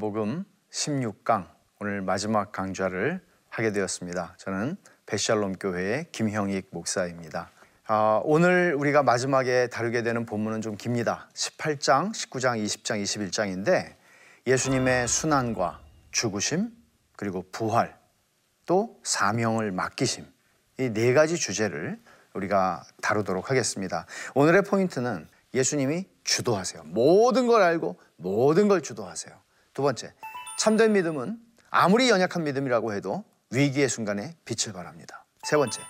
요한복음 16강 오늘 마지막 강좌를 하게 되었습니다. 저는 베샬롬 교회의 김형익 목사입니다. 아, 오늘 우리가 마지막에 다루게 되는 본문은 좀 깁니다. 18장, 19장, 20장, 21장인데 예수님의 순환과 죽으심 그리고 부활 또 사명을 맡기심 이 네 가지 주제를 우리가 다루도록 하겠습니다. 오늘의 포인트는 예수님이 주도하세요. 모든 걸 알고 모든 걸 주도하세요. 두 번째, 참된 믿음은 아무리 연약한 믿음이라고 해도 위기의 순간에 빛을 발합니다. 세 번째,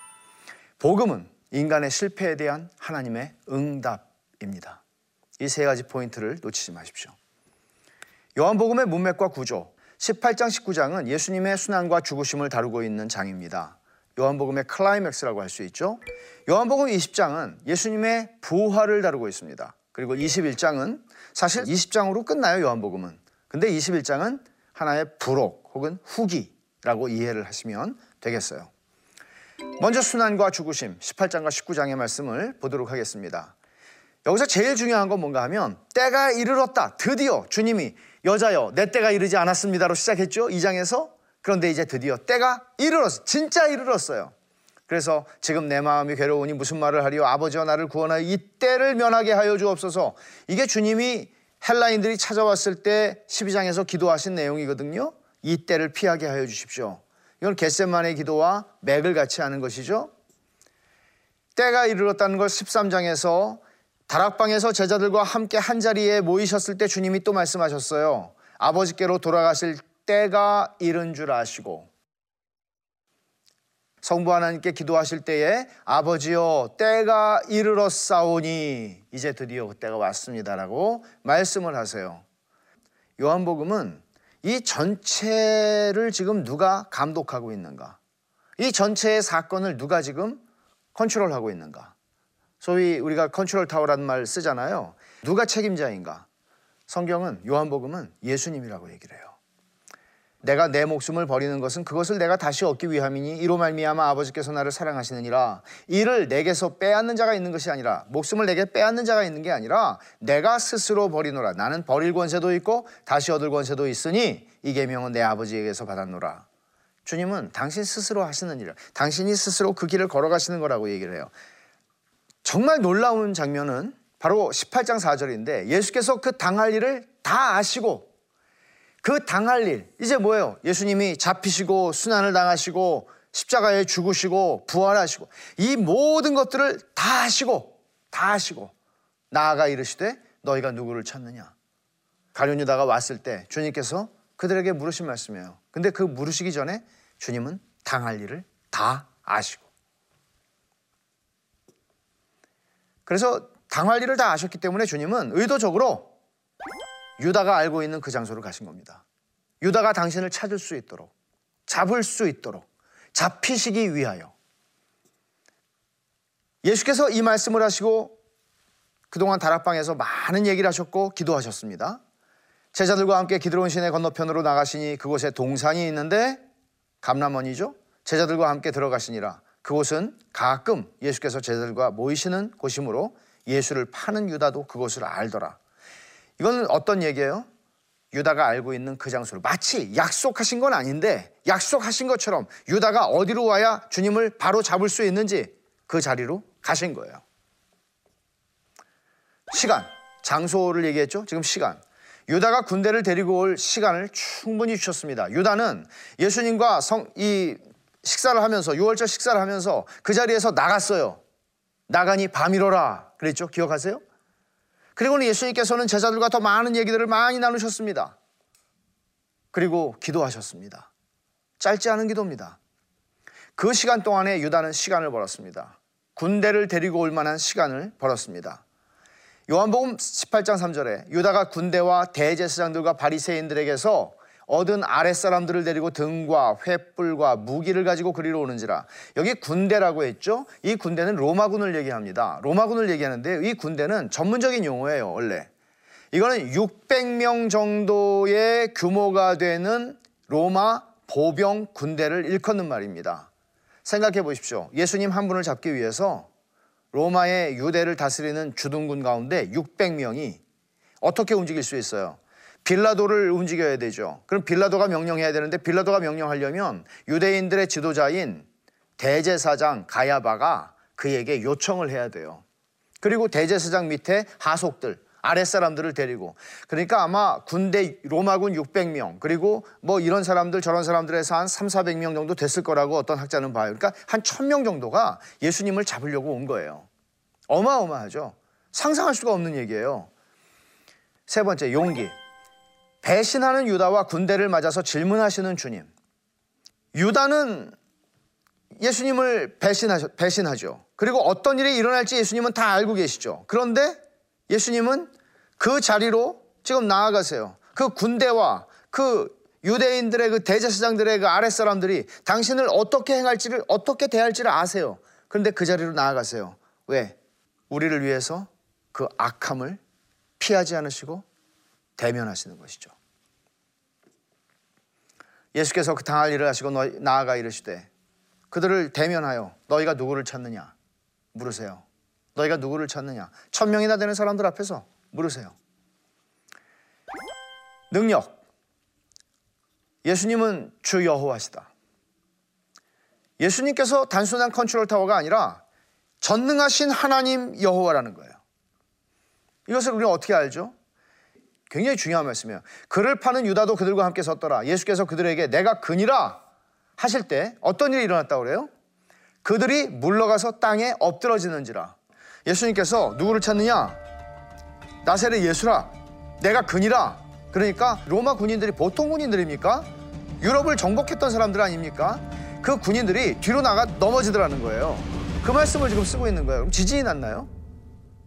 복음은 인간의 실패에 대한 하나님의 응답입니다. 이 세 가지 포인트를 놓치지 마십시오. 요한복음의 문맥과 구조, 18장, 19장은 예수님의 순환과 죽으심을 다루고 있는 장입니다. 요한복음의 클라이맥스라고 할 수 있죠. 요한복음 20장은 예수님의 부활을 다루고 있습니다. 그리고 21장은 사실 20장으로 끝나요, 요한복음은. 근데 21장은 하나의 부록 혹은 후기라고 이해를 하시면 되겠어요. 먼저 순환과 죽으심 18장과 19장의 말씀을 보도록 하겠습니다. 여기서 제일 중요한 건 뭔가 하면 때가 이르렀다. 드디어 주님이 여자여 내 때가 이르지 않았습니다로 시작했죠. 2장에서 그런데 이제 드디어 때가 이르렀어. 진짜 이르렀어요. 그래서 지금 내 마음이 괴로우니 무슨 말을 하리요 아버지와 나를 구원하여 이 때를 면하게 하여 주옵소서. 이게 주님이 헬라인들이 찾아왔을 때 12장에서 기도하신 내용이거든요. 이 때를 피하게 하여 주십시오. 이건 겟세만의 기도와 맥을 같이 하는 것이죠. 때가 이르렀다는 걸 13장에서 다락방에서 제자들과 함께 한 자리에 모이셨을 때 주님이 또 말씀하셨어요. 아버지께로 돌아가실 때가 이른 줄 아시고 성부 하나님께 기도하실 때에 아버지여 때가 이르렀사오니 이제 드디어 그때가 왔습니다라고 말씀을 하세요. 요한복음은 이 전체를 지금 누가 감독하고 있는가? 이 전체의 사건을 누가 지금 컨트롤하고 있는가? 소위 우리가 컨트롤 타워라는 말 쓰잖아요. 누가 책임자인가? 성경은 요한복음은 예수님이라고 얘기를 해요. 내가 내 목숨을 버리는 것은 그것을 내가 다시 얻기 위함이니 이로 말미암아 아버지께서 나를 사랑하시느니라. 이를 내게서 빼앗는 자가 있는 것이 아니라 목숨을 내게 빼앗는 자가 있는 게 아니라 내가 스스로 버리노라. 나는 버릴 권세도 있고 다시 얻을 권세도 있으니 이 계명은 내 아버지에게서 받았노라. 주님은 당신 스스로 하시는 일을 당신이 스스로 그 길을 걸어가시는 거라고 얘기를 해요. 정말 놀라운 장면은 바로 18장 4절인데 예수께서 그 당할 일을 다 아시고 그 당할 일 이제 뭐예요? 예수님이 잡히시고 순환을 당하시고 십자가에 죽으시고 부활하시고 이 모든 것들을 다 하시고 다 하시고 나아가 이르시되 너희가 누구를 찾느냐? 가룟 유다가 왔을 때 주님께서 그들에게 물으신 말씀이에요. 근데 그 물으시기 전에 주님은 당할 일을 다 아시고 그래서 당할 일을 다 아셨기 때문에 주님은 의도적으로 유다가 알고 있는 그 장소로 가신 겁니다. 유다가 당신을 찾을 수 있도록, 잡을 수 있도록, 잡히시기 위하여. 예수께서 이 말씀을 하시고 그동안 다락방에서 많은 얘기를 하셨고 기도하셨습니다. 제자들과 함께 기드론 시내 건너편으로 나가시니 그곳에 동산이 있는데 감람원이죠. 제자들과 함께 들어가시니라. 그곳은 가끔 예수께서 제자들과 모이시는 곳이므로 예수를 파는 유다도 그곳을 알더라. 이건 어떤 얘기예요? 유다가 알고 있는 그 장소를 마치 약속하신 건 아닌데 약속하신 것처럼 유다가 어디로 와야 주님을 바로 잡을 수 있는지 그 자리로 가신 거예요. 시간, 장소를 얘기했죠? 지금 시간. 유다가 군대를 데리고 올 시간을 충분히 주셨습니다. 유다는 예수님과 성, 이 식사를 하면서, 6월절 식사를 하면서 그 자리에서 나갔어요. 나가니 밤이로라. 그랬죠? 기억하세요? 그리고는 예수님께서는 제자들과 더 많은 얘기들을 많이 나누셨습니다. 그리고 기도하셨습니다. 짧지 않은 기도입니다. 그 시간 동안에 유다는 시간을 벌었습니다. 군대를 데리고 올 만한 시간을 벌었습니다. 요한복음 18장 3절에 유다가 군대와 대제사장들과 바리새인들에게서 얻은 아랫사람들을 데리고 등과 횃불과 무기를 가지고 그리로 오는지라. 여기 군대라고 했죠? 이 군대는 로마군을 얘기합니다. 로마군을 얘기하는데 이 군대는 전문적인 용어예요 원래. 이거는 600명 정도의 규모가 되는 로마 보병 군대를 일컫는 말입니다. 생각해 보십시오. 예수님 한 분을 잡기 위해서 로마의 유대를 다스리는 주둔군 가운데 600명이 어떻게 움직일 수 있어요 빌라도를 움직여야 되죠. 그럼 빌라도가 명령해야 되는데 빌라도가 명령하려면 유대인들의 지도자인 대제사장 가야바가 그에게 요청을 해야 돼요. 그리고 대제사장 밑에 하속들, 아랫사람들을 데리고 그러니까 아마 군대 로마군 600명 그리고 뭐 이런 사람들 저런 사람들에서 한 3, 400명 정도 됐을 거라고 어떤 학자는 봐요. 그러니까 한 1000명 정도가 예수님을 잡으려고 온 거예요. 어마어마하죠. 상상할 수가 없는 얘기예요. 세 번째, 용기. 배신하는 유다와 군대를 맞아서 질문하시는 주님. 유다는 예수님을 배신하죠, 배신하죠. 그리고 어떤 일이 일어날지 예수님은 다 알고 계시죠. 그런데 예수님은 그 자리로 지금 나아가세요. 그 군대와 그 유대인들의 그 대제사장들의 그 아랫사람들이 당신을 어떻게 행할지를 어떻게 대할지를 아세요. 그런데 그 자리로 나아가세요. 왜? 우리를 위해서 그 악함을 피하지 않으시고 대면하시는 것이죠. 예수께서 그 당할 일을 하시고 나아가 이르시되 그들을 대면하여 너희가 누구를 찾느냐 물으세요. 너희가 누구를 찾느냐? 천 명이나 되는 사람들 앞에서 물으세요. 능력. 예수님은 주 여호와시다. 예수님께서 단순한 컨트롤 타워가 아니라 전능하신 하나님 여호와라는 거예요. 이것을 우리가 어떻게 알죠? 굉장히 중요한 말씀이에요. 그를 파는 유다도 그들과 함께 섰더라. 예수께서 그들에게 내가 그니라 하실 때 어떤 일이 일어났다고 그래요? 그들이 물러가서 땅에 엎드러지는지라. 예수님께서 누구를 찾느냐? 나세렛 예수라. 내가 그니라. 그러니까 로마 군인들이 보통 군인들입니까? 유럽을 정복했던 사람들 아닙니까? 그 군인들이 뒤로 나가 넘어지더라는 거예요. 그 말씀을 지금 쓰고 있는 거예요. 그럼 지진이 났나요?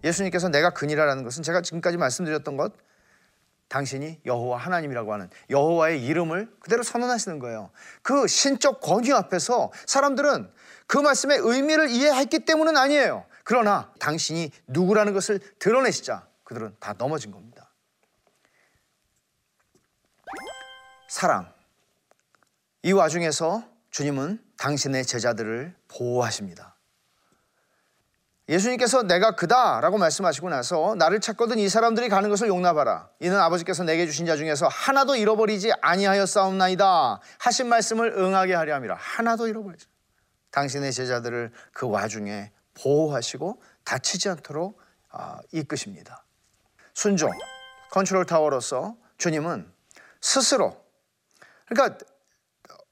예수님께서 내가 그니라라는 것은 제가 지금까지 말씀드렸던 것 당신이 여호와 하나님이라고 하는 여호와의 이름을 그대로 선언하시는 거예요. 그 신적 권위 앞에서 사람들은 그 말씀의 의미를 이해했기 때문은 아니에요. 그러나 당신이 누구라는 것을 드러내시자 그들은 다 넘어진 겁니다. 사랑. 이 와중에서 주님은 당신의 제자들을 보호하십니다. 예수님께서 내가 그다 라고 말씀하시고 나서 나를 찾거든 이 사람들이 가는 것을 용납하라. 이는 아버지께서 내게 주신 자 중에서 하나도 잃어버리지 아니하여 싸움나이다. 하신 말씀을 응하게 하려 함이라. 하나도 잃어버리지. 당신의 제자들을 그 와중에 보호하시고 다치지 않도록 아, 이끄십니다. 순종, 컨트롤 타워로서 주님은 스스로 그러니까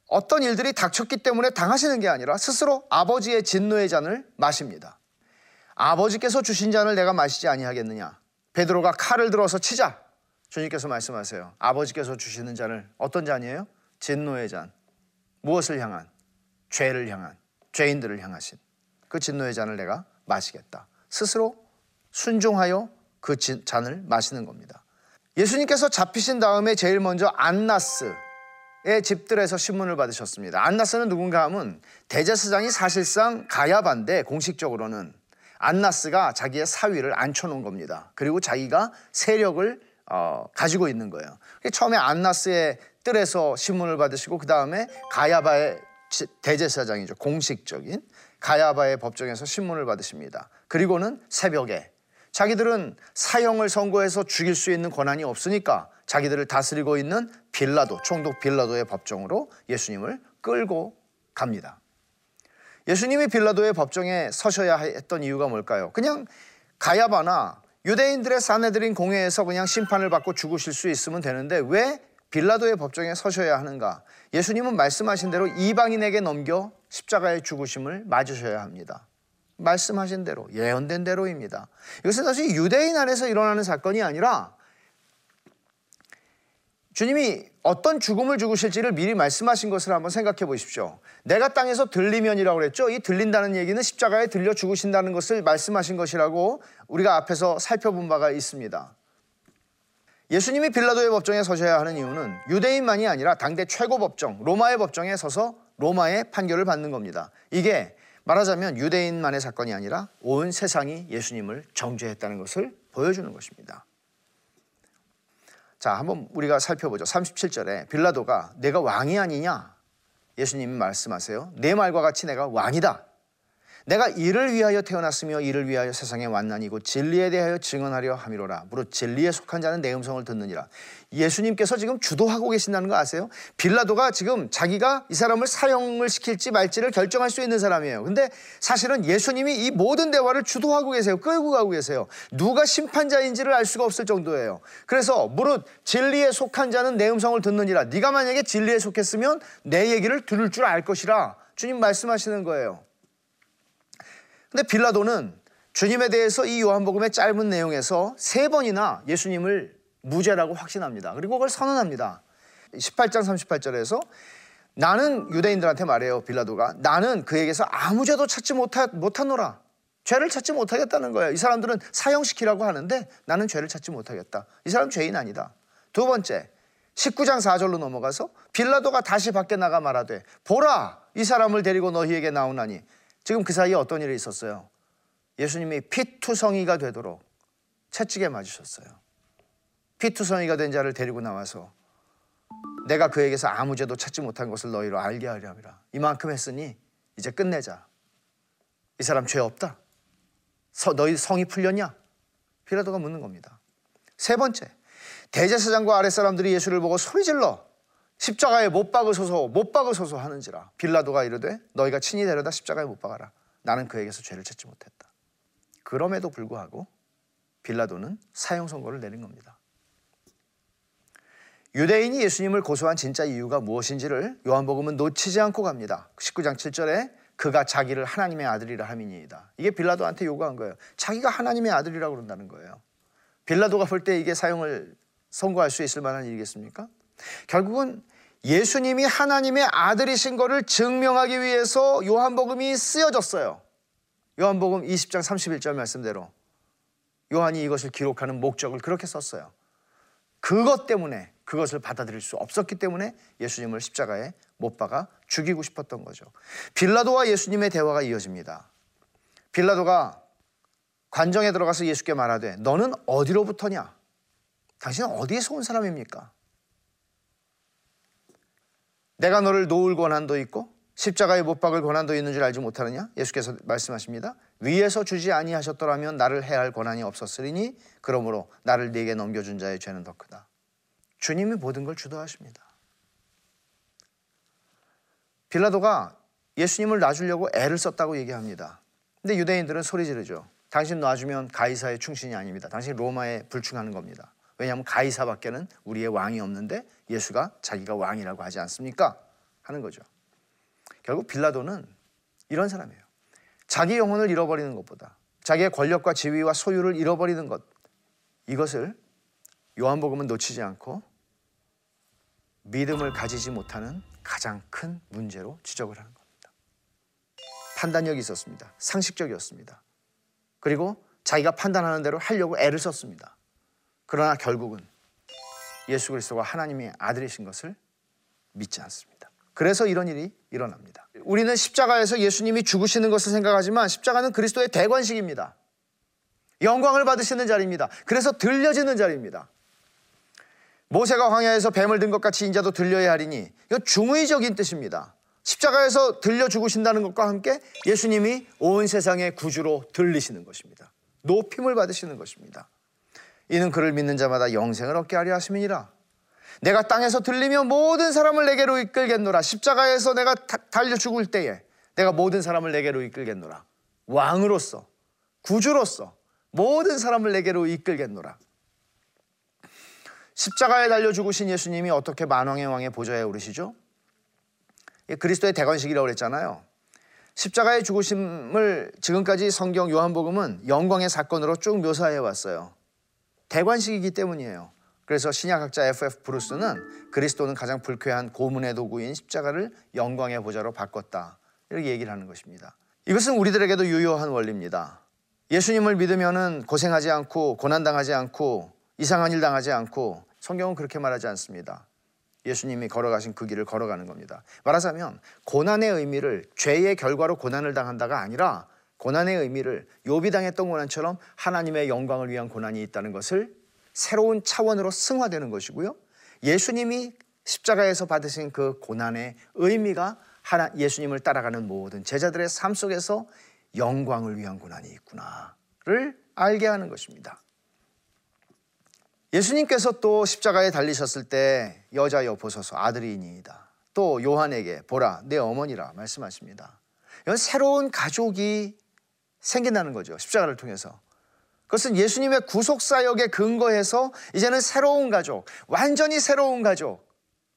어떤 일들이 닥쳤기 때문에 당하시는 게 아니라 스스로 아버지의 진노의 잔을 마십니다. 아버지께서 주신 잔을 내가 마시지 아니하겠느냐? 베드로가 칼을 들어서 치자. 주님께서 말씀하세요. 아버지께서 주시는 잔을 어떤 잔이에요? 진노의 잔. 무엇을 향한? 죄를 향한. 죄인들을 향하신. 그 진노의 잔을 내가 마시겠다. 스스로 순종하여 그 잔을 마시는 겁니다. 예수님께서 잡히신 다음에 제일 먼저 안나스의 집들에서 신문을 받으셨습니다. 안나스는 누군가 하면 대제사장이 사실상 가야반데 공식적으로는 안나스가 자기의 사위를 앉혀놓은 겁니다. 그리고 자기가 세력을 어, 가지고 있는 거예요. 처음에 안나스의 뜰에서 신문을 받으시고 그 다음에 가야바의 대제사장이죠. 공식적인 가야바의 법정에서 신문을 받으십니다. 그리고는 새벽에 자기들은 사형을 선고해서 죽일 수 있는 권한이 없으니까 자기들을 다스리고 있는 빌라도, 총독 빌라도의 법정으로 예수님을 끌고 갑니다. 예수님이 빌라도의 법정에 서셔야 했던 이유가 뭘까요? 그냥 가야바나 유대인들의 사내들인 공회에서 그냥 심판을 받고 죽으실 수 있으면 되는데 왜 빌라도의 법정에 서셔야 하는가? 예수님은 말씀하신 대로 이방인에게 넘겨 십자가의 죽으심을 맞으셔야 합니다. 말씀하신 대로 예언된 대로입니다. 이것은 사실 유대인 안에서 일어나는 사건이 아니라 주님이 어떤 죽음을 죽으실지를 미리 말씀하신 것을 한번 생각해 보십시오. 내가 땅에서 들리면이라고 그랬죠. 이 들린다는 얘기는 십자가에 들려 죽으신다는 것을 말씀하신 것이라고 우리가 앞에서 살펴본 바가 있습니다. 예수님이 빌라도의 법정에 서셔야 하는 이유는 유대인만이 아니라 당대 최고 법정, 로마의 법정에 서서 로마의 판결을 받는 겁니다. 이게 말하자면 유대인만의 사건이 아니라 온 세상이 예수님을 정죄했다는 것을 보여주는 것입니다. 자, 한번 우리가 살펴보죠. 37절에 빌라도가 내가 왕이 아니냐? 예수님이 말씀하세요. 내 말과 같이 내가 왕이다. 내가 이를 위하여 태어났으며 이를 위하여 세상에 왔나니고 진리에 대하여 증언하려 함이로라. 무릇 진리에 속한 자는 내 음성을 듣느니라. 예수님께서 지금 주도하고 계신다는 거 아세요? 빌라도가 지금 자기가 이 사람을 사형을 시킬지 말지를 결정할 수 있는 사람이에요. 근데 사실은 예수님이 이 모든 대화를 주도하고 계세요. 끌고 가고 계세요. 누가 심판자인지를 알 수가 없을 정도예요. 그래서 무릇 진리에 속한 자는 내 음성을 듣느니라. 네가 만약에 진리에 속했으면 내 얘기를 들을 줄 알 것이라. 주님 말씀하시는 거예요. 근데 빌라도는 주님에 대해서 이 요한복음의 짧은 내용에서 세 번이나 예수님을 무죄라고 확신합니다. 그리고 그걸 선언합니다. 18장 38절에서 나는 유대인들한테 말해요. 빌라도가 나는 그에게서 아무 죄도 찾지 못하, 못하노라. 죄를 찾지 못하겠다는 거예요. 이 사람들은 사형시키라고 하는데 나는 죄를 찾지 못하겠다. 이 사람 죄인 아니다. 두 번째 19장 4절로 넘어가서 빌라도가 다시 밖에 나가 말하되 보라 이 사람을 데리고 너희에게 나오나니 지금 그 사이에 어떤 일이 있었어요? 예수님이 피투성이가 되도록 채찍에 맞으셨어요. 피투성이가 된 자를 데리고 나와서 내가 그에게서 아무 죄도 찾지 못한 것을 너희로 알게 함이라. 이만큼 했으니 이제 끝내자. 이 사람 죄 없다. 서, 너희 성이 풀렸냐? 피라도가 묻는 겁니다. 세 번째, 대제사장과 아랫사람들이 예수를 보고 소리질러 십자가에 못 박으소서 못 박으소서 하는지라. 빌라도가 이르되 너희가 친히 데려다 십자가에 못 박아라. 나는 그에게서 죄를 찾지 못했다. 그럼에도 불구하고 빌라도는 사형 선고를 내린 겁니다. 유대인이 예수님을 고소한 진짜 이유가 무엇인지를 요한복음은 놓치지 않고 갑니다. 19장 7절에 그가 자기를 하나님의 아들이라 함이니이다. 이게 빌라도한테 요구한 거예요. 자기가 하나님의 아들이라고 그런다는 거예요. 빌라도가 볼 때 이게 사형을 선고할 수 있을 만한 일이겠습니까? 결국은 예수님이 하나님의 아들이신 것을 증명하기 위해서 요한복음이 쓰여졌어요. 요한복음 20장 31절 말씀대로 요한이 이것을 기록하는 목적을 그렇게 썼어요. 그것 때문에 그것을 받아들일 수 없었기 때문에 예수님을 십자가에 못 박아 죽이고 싶었던 거죠. 빌라도와 예수님의 대화가 이어집니다. 빌라도가 관정에 들어가서 예수께 말하되 너는 어디로부터냐? 당신은 어디에서 온 사람입니까? 내가 너를 놓을 권한도 있고 십자가에 못 박을 권한도 있는 줄 알지 못하느냐? 예수께서 말씀하십니다. 위에서 주지 아니하셨더라면 나를 해할 권한이 없었으리니 그러므로 나를 네게 넘겨준 자의 죄는 더 크다. 주님이 모든 걸 주도하십니다. 빌라도가 예수님을 놔주려고 애를 썼다고 얘기합니다. 근데 유대인들은 소리 지르죠. 당신 놔주면 가이사의 충신이 아닙니다. 당신 로마에 불충하는 겁니다. 왜냐하면 가이사밖에는 우리의 왕이 없는데 예수가 자기가 왕이라고 하지 않습니까? 하는 거죠. 결국 빌라도는 이런 사람이에요. 자기 영혼을 잃어버리는 것보다 자기의 권력과 지위와 소유를 잃어버리는 것 이것을 요한복음은 놓치지 않고 믿음을 가지지 못하는 가장 큰 문제로 지적을 하는 겁니다. 판단력이 있었습니다. 상식적이었습니다. 그리고 자기가 판단하는 대로 하려고 애를 썼습니다. 그러나 결국은 예수 그리스도가 하나님의 아들이신 것을 믿지 않습니다. 그래서 이런 일이 일어납니다. 우리는 십자가에서 예수님이 죽으시는 것을 생각하지만 십자가는 그리스도의 대관식입니다. 영광을 받으시는 자리입니다. 그래서 들려지는 자리입니다. 모세가 광야에서 뱀을 든 것 같이 인자도 들려야 하리니 이거 중의적인 뜻입니다. 십자가에서 들려 죽으신다는 것과 함께 예수님이 온 세상의 구주로 들리시는 것입니다. 높임을 받으시는 것입니다. 이는 그를 믿는 자마다 영생을 얻게 하려 하심이니라. 내가 땅에서 들리며 모든 사람을 내게로 이끌겠노라. 십자가에서 내가 달려 죽을 때에 내가 모든 사람을 내게로 이끌겠노라. 왕으로서 구주로서 모든 사람을 내게로 이끌겠노라. 십자가에 달려 죽으신 예수님이 어떻게 만왕의 왕의 보좌에 오르시죠? 그리스도의 대관식이라고 그랬잖아요. 십자가의 죽으심을 지금까지 성경 요한복음은 영광의 사건으로 쭉 묘사해 왔어요. 대관식이기 때문이에요. 그래서 신약학자 F.F. 브루스는 그리스도는 가장 불쾌한 고문의 도구인 십자가를 영광의 보좌로 바꿨다. 이렇게 얘기를 하는 것입니다. 이것은 우리들에게도 유효한 원리입니다. 예수님을 믿으면은 고생하지 않고 고난당하지 않고 이상한 일 당하지 않고 성경은 그렇게 말하지 않습니다. 예수님이 걸어가신 그 길을 걸어가는 겁니다. 말하자면 고난의 의미를 죄의 결과로 고난을 당한다가 아니라 고난의 의미를 요비 당했던 고난처럼 하나님의 영광을 위한 고난이 있다는 것을 새로운 차원으로 승화되는 것이고요. 예수님이 십자가에서 받으신 그 고난의 의미가 하나 예수님을 따라가는 모든 제자들의 삶 속에서 영광을 위한 고난이 있구나를 알게 하는 것입니다. 예수님께서 또 십자가에 달리셨을 때 여자여 보소서 아들이니이다. 또 요한에게 보라 내 어머니라 말씀하십니다. 이건 새로운 가족이 생긴다는 거죠. 십자가를 통해서. 그것은 예수님의 구속 사역에 근거해서 이제는 새로운 가족, 완전히 새로운 가족.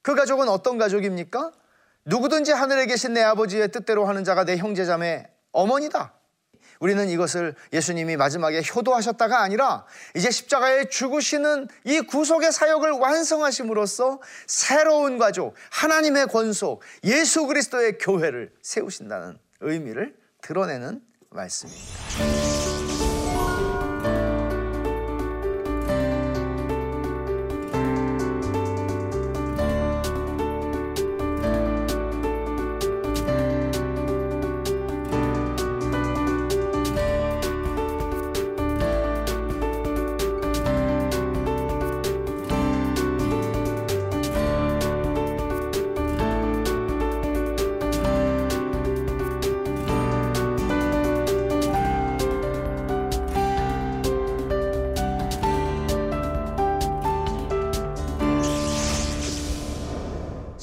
그 가족은 어떤 가족입니까? 누구든지 하늘에 계신 내 아버지의 뜻대로 하는 자가 내 형제자매 어머니다. 우리는 이것을 예수님이 마지막에 효도하셨다가 아니라 이제 십자가에 죽으시는 이 구속의 사역을 완성하심으로써 새로운 가족, 하나님의 권속, 예수 그리스도의 교회를 세우신다는 의미를 드러내는 말씀입니다.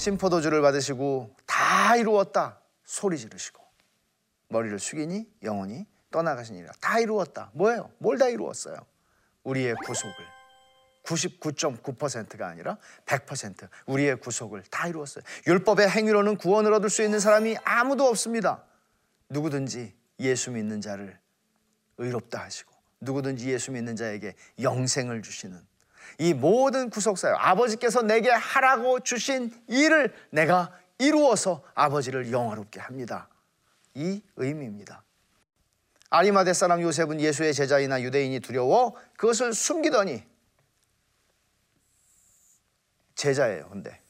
심포도주를 받으시고 다 이루었다. 소리 지르시고. 머리를 숙이니 영원히 떠나가시니라. 다 이루었다. 뭐예요? 뭘 다 이루었어요? 우리의 구속을. 99.9%가 아니라 100% 우리의 구속을 다 이루었어요. 율법의 행위로는 구원을 얻을 수 있는 사람이 아무도 없습니다. 누구든지 예수 믿는 자를 의롭다 하시고 누구든지 예수 믿는 자에게 영생을 주시는 이 모든 구속사요. 아버지께서 내게 하라고 주신 일을 내가 이루어서 아버지를 영화롭게 합니다. 이 의미입니다. 아리마대 사람 요셉은 예수의 제자이나 유대인이 두려워 그것을 숨기더니 제자예요. 근데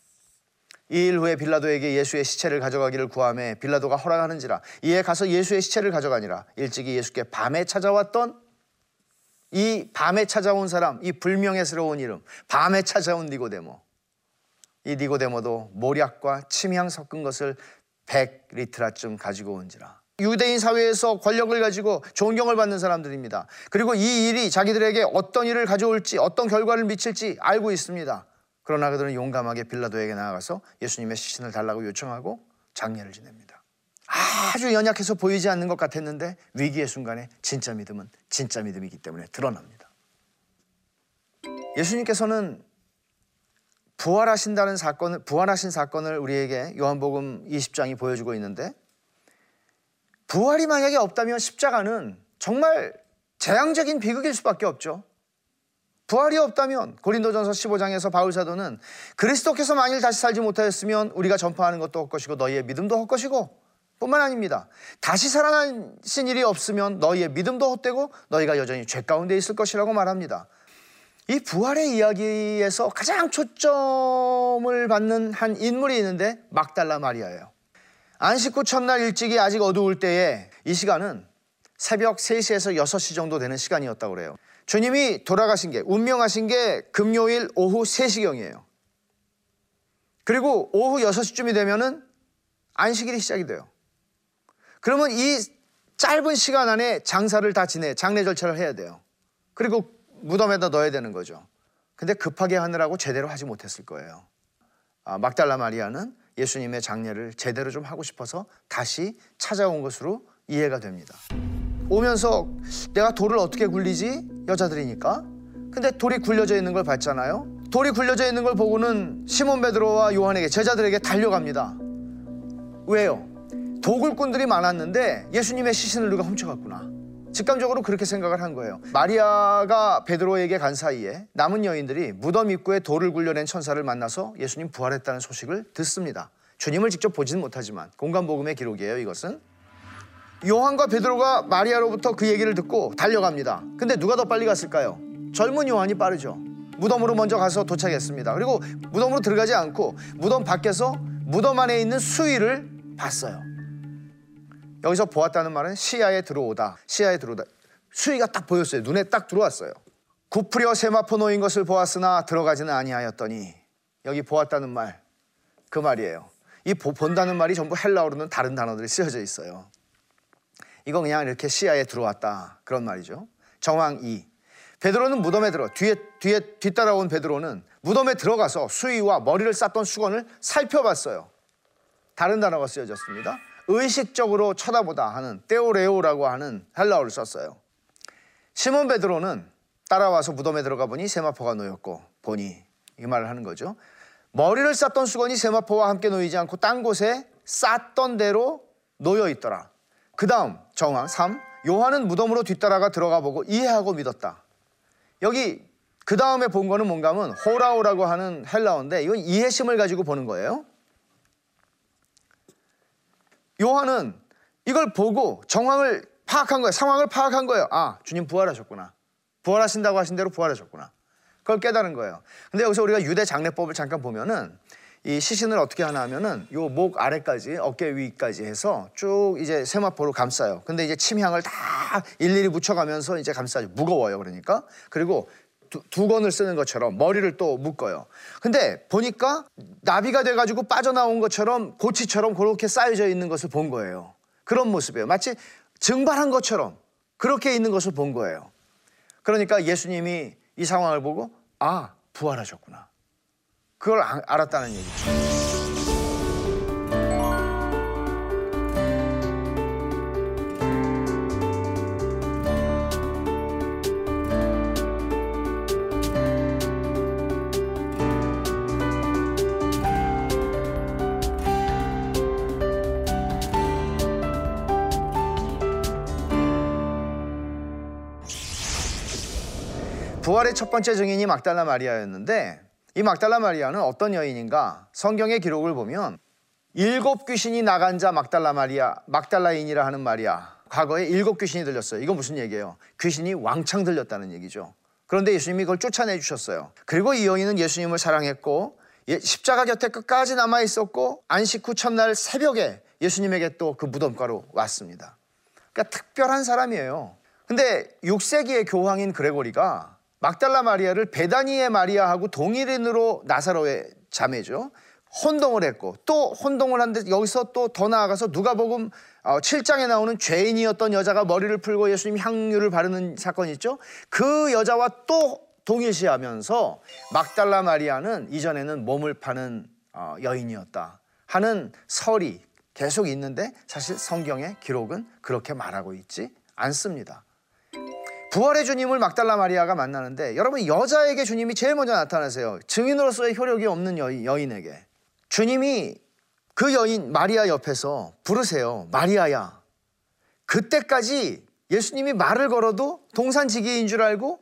이일 후에 빌라도에게 예수의 시체를 가져가기를 구함에 빌라도가 허락하는지라 이에 가서 예수의 시체를 가져가니라 일찍이 예수께 밤에 찾아왔던 이 밤에 찾아온 사람, 이 불명예스러운 이름, 밤에 찾아온 니고데모. 이 니고데모도 모략과 침향 섞은 것을 100리트라쯤 가지고 온지라. 유대인 사회에서 권력을 가지고 존경을 받는 사람들입니다. 그리고 이 일이 자기들에게 어떤 일을 가져올지, 어떤 결과를 미칠지 알고 있습니다. 그러나 그들은 용감하게 빌라도에게 나아가서 예수님의 시신을 달라고 요청하고 장례를 지냅니다. 아주 연약해서 보이지 않는 것 같았는데 위기의 순간에 진짜 믿음은 진짜 믿음이기 때문에 드러납니다. 예수님께서는 부활하신다는 사건을 부활하신 사건을 우리에게 요한복음 20장이 보여주고 있는데 부활이 만약에 없다면 십자가는 정말 재앙적인 비극일 수밖에 없죠. 부활이 없다면 고린도전서 15장에서 바울 사도는 그리스도께서 만일 다시 살지 못하였으면 우리가 전파하는 것도 헛것이고 너희의 믿음도 헛것이고 뿐만 아닙니다. 다시 살아나신 일이 없으면 너희의 믿음도 헛되고 너희가 여전히 죄 가운데 있을 것이라고 말합니다. 이 부활의 이야기에서 가장 초점을 받는 한 인물이 있는데 막달라 마리아예요. 안식 후 첫날 일찍이 아직 어두울 때에 이 시간은 새벽 3시에서 6시 정도 되는 시간이었다고 그래요. 주님이 돌아가신 게 운명하신 게 금요일 오후 3시경이에요. 그리고 오후 6시쯤이 되면은 안식일이 시작이 돼요. 그러면 이 짧은 시간 안에 장사를 다 지내, 장례 절차를 해야 돼요. 그리고 무덤에다 넣어야 되는 거죠. 근데 급하게 하느라고 제대로 하지 못했을 거예요. 아, 막달라 마리아는 예수님의 장례를 제대로 좀 하고 싶어서 다시 찾아온 것으로 이해가 됩니다. 오면서 내가 돌을 어떻게 굴리지? 여자들이니까. 근데 돌이 굴려져 있는 걸 봤잖아요. 돌이 굴려져 있는 걸 보고는 시몬 베드로와 요한에게 제자들에게 달려갑니다. 왜요? 도굴꾼들이 많았는데 예수님의 시신을 누가 훔쳐갔구나. 직감적으로 그렇게 생각을 한 거예요. 마리아가 베드로에게 간 사이에 남은 여인들이 무덤 입구에 돌을 굴려낸 천사를 만나서 예수님 부활했다는 소식을 듣습니다. 주님을 직접 보지는 못하지만 공간 복음의 기록이에요. 이것은 요한과 베드로가 마리아로부터 그 얘기를 듣고 달려갑니다. 근데 누가 더 빨리 갔을까요? 젊은 요한이 빠르죠. 무덤으로 먼저 가서 도착했습니다. 그리고 무덤으로 들어가지 않고 무덤 밖에서 무덤 안에 있는 수위를 봤어요. 여기서 보았다는 말은 시야에 들어오다. 시야에 들어오다. 수위가 딱 보였어요. 눈에 딱 들어왔어요. 구프려 세마포 놓인 것을 보았으나 들어가지는 아니하였더니 여기 보았다는 말 그 말이에요. 이 본다는 말이 전부 헬라어로는 다른 단어들이 쓰여져 있어요. 이거 그냥 이렇게 시야에 들어왔다 그런 말이죠. 정황 2. 베드로는 무덤에 들어 뒤에 뒤에 뒤따라온 베드로는 무덤에 들어가서 수위와 머리를 쌌던 수건을 살펴봤어요. 다른 단어가 쓰여졌습니다. 의식적으로 쳐다보다 하는 떼오레오라고 하는 헬라어를 썼어요. 시몬 베드로는 따라와서 무덤에 들어가 보니 세마포가 놓였고 보니 이 말을 하는 거죠. 머리를 쌌던 수건이 세마포와 함께 놓이지 않고 딴 곳에 쌌던 대로 놓여 있더라. 그 다음 정황 3. 요한은 무덤으로 뒤따라가 들어가 보고 이해하고 믿었다. 여기 그 다음에 본 거는 뭔가 하면 호라오라고 하는 헬라어인데 이건 이해심을 가지고 보는 거예요. 요한은 이걸 보고 정황을 파악한 거예요. 상황을 파악한 거예요. 아, 주님 부활하셨구나. 부활하신다고 하신 대로 부활하셨구나. 그걸 깨달은 거예요. 근데 여기서 우리가 유대 장례법을 잠깐 보면은 이 시신을 어떻게 하나 하면은 요 목 아래까지 어깨 위까지 해서 쭉 이제 세마포로 감싸요. 근데 이제 침향을 다 일일이 묻혀가면서 이제 감싸죠. 무거워요. 그러니까. 그리고 두, 두 건을 쓰는 것처럼 머리를 또 묶어요. 근데 보니까 나비가 돼가지고 빠져나온 것처럼 고치처럼 그렇게 쌓여져 있는 것을 본 거예요. 그런 모습이에요. 마치 증발한 것처럼 그렇게 있는 것을 본 거예요. 그러니까 예수님이 이 상황을 보고 아 부활하셨구나. 그걸 아, 알았다는 얘기죠. 부활의 첫 번째 증인이 막달라 마리아였는데 이 막달라 마리아는 어떤 여인인가? 성경의 기록을 보면 일곱 귀신이 나간 자 막달라 마리아, 막달라인이라 하는 마리아. 과거에 일곱 귀신이 들렸어요. 이건 무슨 얘기예요? 귀신이 왕창 들렸다는 얘기죠. 그런데 예수님이 그걸 쫓아내 주셨어요. 그리고 이 여인은 예수님을 사랑했고 예, 십자가 곁에 끝까지 남아 있었고 안식 후 첫날 새벽에 예수님에게 또 그 무덤가로 왔습니다. 그러니까 특별한 사람이에요. 근데 6세기의 교황인 그레고리가 막달라 마리아를 베다니의 마리아하고 동일인으로 나사로의 자매죠. 혼동을 했고 또 혼동을 한데 여기서 또 더 나아가서 누가복음 7장에 어, 나오는 죄인이었던 여자가 머리를 풀고 예수님 향유를 바르는 사건 있죠. 그 여자와 또 동일시하면서 막달라 마리아는 이전에는 몸을 파는 어, 여인이었다 하는 설이 계속 있는데 사실 성경의 기록은 그렇게 말하고 있지 않습니다. 부활의 주님을 막달라 마리아가 만나는데 여러분 여자에게 주님이 제일 먼저 나타나세요. 증인으로서의 효력이 없는 여인, 여인에게 주님이 그 여인 마리아 옆에서 부르세요. 마리아야. 그때까지 예수님이 말을 걸어도 동산지기인 줄 알고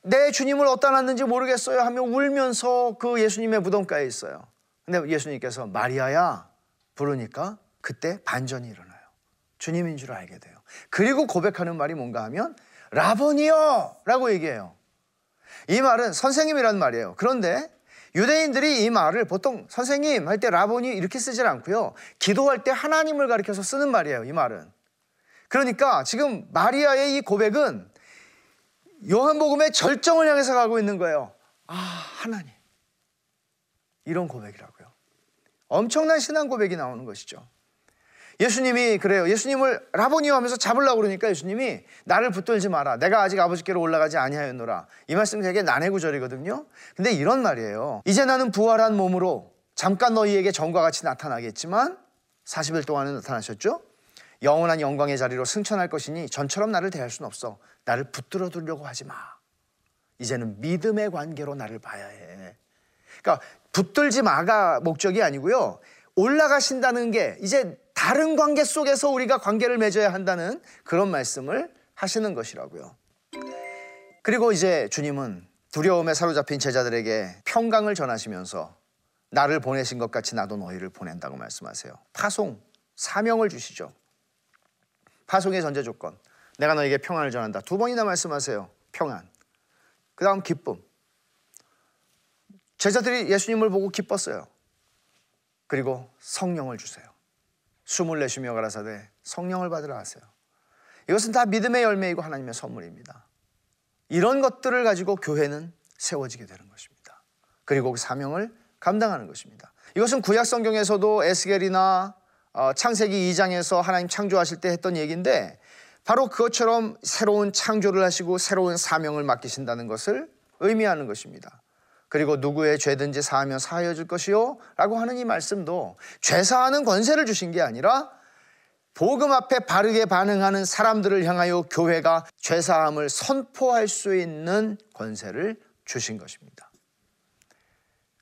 내 주님을 어디다 놨는지 모르겠어요 하며 울면서 그 예수님의 무덤가에 있어요. 근데 예수님께서 마리아야 부르니까 그때 반전이 일어나요. 주님인 줄 알게 돼요. 그리고 고백하는 말이 뭔가 하면 라보니요! 라고 얘기해요. 이 말은 선생님이라는 말이에요. 그런데 유대인들이 이 말을 보통 선생님 할 때 라보니 이렇게 쓰질 않고요. 기도할 때 하나님을 가리켜서 쓰는 말이에요. 이 말은. 그러니까 지금 마리아의 이 고백은 요한복음의 절정을 향해서 가고 있는 거예요. 아, 하나님. 이런 고백이라고요. 엄청난 신앙 고백이 나오는 것이죠. 예수님이 그래요. 예수님을 라보니오 하면서 잡으려고 그러니까 예수님이 나를 붙들지 마라. 내가 아직 아버지께로 올라가지 아니하였노라. 이 말씀 되게 난해 구절이거든요. 근데 이런 말이에요. 이제 나는 부활한 몸으로 잠깐 너희에게 전과 같이 나타나겠지만 40일 동안은 나타나셨죠? 영원한 영광의 자리로 승천할 것이니 전처럼 나를 대할 수는 없어. 나를 붙들어 두려고 하지 마. 이제는 믿음의 관계로 나를 봐야 해. 그러니까 붙들지 마가 목적이 아니고요. 올라가신다는 게 이제 다른 관계 속에서 우리가 관계를 맺어야 한다는 그런 말씀을 하시는 것이라고요. 그리고 이제 주님은 두려움에 사로잡힌 제자들에게 평강을 전하시면서 나를 보내신 것 같이 나도 너희를 보낸다고 말씀하세요. 파송, 사명을 주시죠. 파송의 전제 조건. 내가 너에게 평안을 전한다. 두 번이나 말씀하세요. 평안. 그 다음 기쁨. 제자들이 예수님을 보고 기뻤어요. 그리고 성령을 주세요. 숨을 내쉬며 가라사대 성령을 받으라 하세요. 이것은 다 믿음의 열매이고 하나님의 선물입니다. 이런 것들을 가지고 교회는 세워지게 되는 것입니다. 그리고 그 사명을 감당하는 것입니다. 이것은 구약 성경에서도 에스겔이나 어, 창세기 2장에서 하나님 창조하실 때 했던 얘기인데 바로 그것처럼 새로운 창조를 하시고 새로운 사명을 맡기신다는 것을 의미하는 것입니다. 그리고 누구의 죄든지 사하면 사하여 줄 것이요 라고 하는 이 말씀도 죄사하는 권세를 주신 게 아니라 복음 앞에 바르게 반응하는 사람들을 향하여 교회가 죄사함을 선포할 수 있는 권세를 주신 것입니다.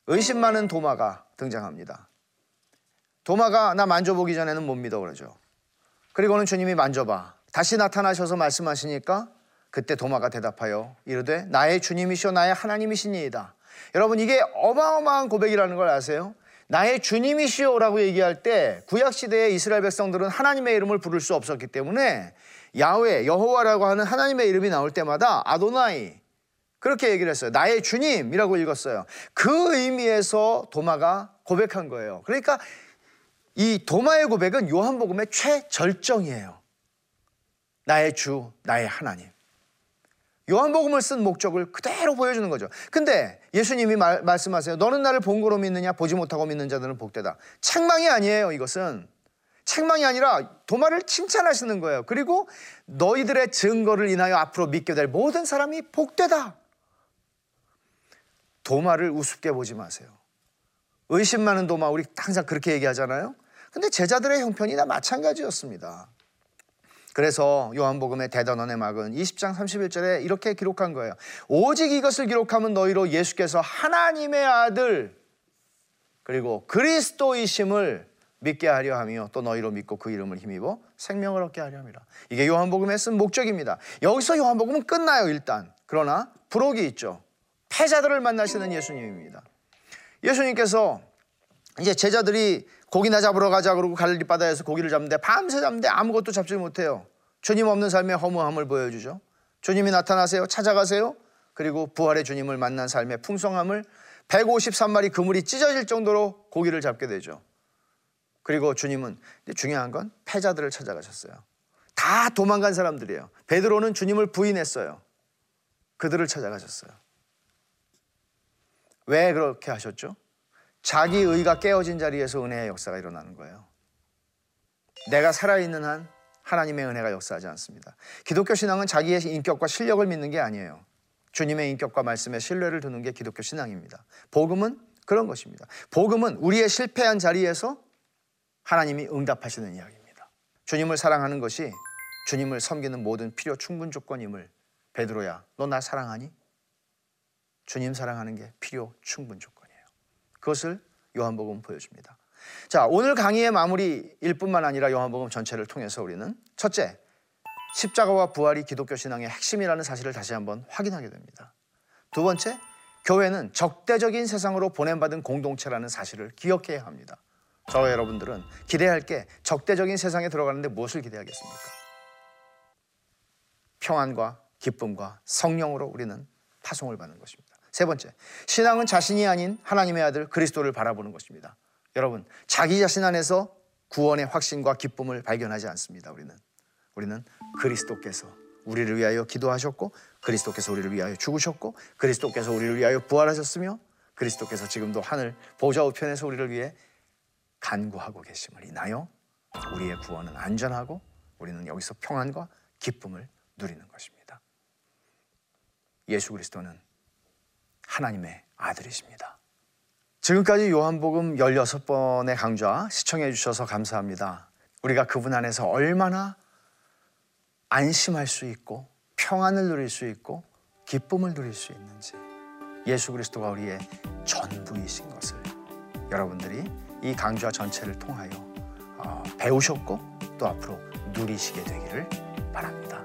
의심 많은 도마가 등장합니다. 도마가 나 만져보기 전에는 못 믿어 그러죠. 그리고는 주님이 만져봐. 다시 나타나셔서 말씀하시니까 그때 도마가 대답하여 이르되 나의 주님이시오 나의 하나님이시니이다. 여러분 이게 어마어마한 고백이라는 걸 아세요? 나의 주님이시오라고 얘기할 때 구약 시대의 이스라엘 백성들은 하나님의 이름을 부를 수 없었기 때문에 야훼 여호와라고 하는 하나님의 이름이 나올 때마다 아도나이 그렇게 얘기를 했어요. 나의 주님이라고 읽었어요. 그 의미에서 도마가 고백한 거예요. 그러니까 이 도마의 고백은 요한복음의 최절정이에요. 나의 주, 나의 하나님. 요한복음을 쓴 목적을 그대로 보여주는 거죠. 근데 예수님이 말, 말씀하세요. 너는 나를 본 거로 믿느냐? 보지 못하고 믿는 자들은 복되다. 책망이 아니에요, 이것은. 책망이 아니라 도마를 칭찬하시는 거예요. 그리고 너희들의 증거를 인하여 앞으로 믿게 될 모든 사람이 복되다. 도마를 우습게 보지 마세요. 의심 많은 도마, 우리 항상 그렇게 얘기하잖아요. 근데 제자들의 형편이 다 마찬가지였습니다. 그래서 요한복음의 대단원의 막은 20장 31절에 이렇게 기록한 거예요. 오직 이것을 기록하면 너희로 예수께서 하나님의 아들 그리고 그리스도이심을 믿게 하려 하며 또 너희로 믿고 그 이름을 힘입어 생명을 얻게 하려 함이라. 이게 요한복음에 쓴 목적입니다. 여기서 요한복음은 끝나요, 일단. 그러나 부록이 있죠. 패자들을 만나시는 예수님입니다. 예수님께서 이제 제자들이 고기나 잡으러 가자 그러고 갈릴리 바다에서 고기를 잡는데 밤새 잡는데 아무것도 잡지 못해요. 주님 없는 삶의 허무함을 보여주죠. 주님이 나타나세요. 찾아가세요. 그리고 부활의 주님을 만난 삶의 풍성함을 153마리 그물이 찢어질 정도로 고기를 잡게 되죠. 그리고 주님은 중요한 건 패자들을 찾아가셨어요. 다 도망간 사람들이에요. 베드로는 주님을 부인했어요. 그들을 찾아가셨어요. 왜 그렇게 하셨죠? 자기 의가 깨어진 자리에서 은혜의 역사가 일어나는 거예요. 내가 살아있는 한 하나님의 은혜가 역사하지 않습니다. 기독교 신앙은 자기의 인격과 실력을 믿는 게 아니에요. 주님의 인격과 말씀에 신뢰를 두는 게 기독교 신앙입니다. 복음은 그런 것입니다. 복음은 우리의 실패한 자리에서 하나님이 응답하시는 이야기입니다. 주님을 사랑하는 것이 주님을 섬기는 모든 필요 충분 조건임을 베드로야, 너 나 사랑하니? 주님 사랑하는 게 필요 충분 조건. 그것을 요한복음 보여줍니다. 자, 오늘 강의의 마무리일 뿐만 아니라 요한복음 전체를 통해서 우리는 첫째, 십자가와 부활이 기독교 신앙의 핵심이라는 사실을 다시 한번 확인하게 됩니다. 두 번째, 교회는 적대적인 세상으로 보냄받은 공동체라는 사실을 기억해야 합니다. 저와 여러분들은 기대할 게 적대적인 세상에 들어가는데 무엇을 기대하겠습니까? 평안과 기쁨과 성령으로 우리는 파송을 받는 것입니다. 세 번째, 신앙은 자신이 아닌 하나님의 아들 그리스도를 바라보는 것입니다. 여러분, 자기 자신 안에서 구원의 확신과 기쁨을 발견하지 않습니다. 우리는 우리는 그리스도께서 우리를 위하여 기도하셨고 그리스도께서 우리를 위하여 죽으셨고 그리스도께서 우리를 위하여 부활하셨으며 그리스도께서 지금도 하늘 보좌 우편에서 우리를 위해 간구하고 계심을 인하여 우리의 구원은 안전하고 우리는 여기서 평안과 기쁨을 누리는 것입니다. 예수 그리스도는 하나님의 아들이십니다. 지금까지 요한복음 16번의 강좌 시청해 주셔서 감사합니다. 우리가 그분 안에서 얼마나 안심할 수 있고 평안을 누릴 수 있고 기쁨을 누릴 수 있는지 예수 그리스도가 우리의 전부이신 것을 여러분들이 이 강좌 전체를 통하여 어, 배우셨고 또 앞으로 누리시게 되기를 바랍니다.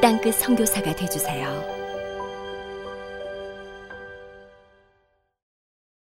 땅끝 선교사가 되주세요.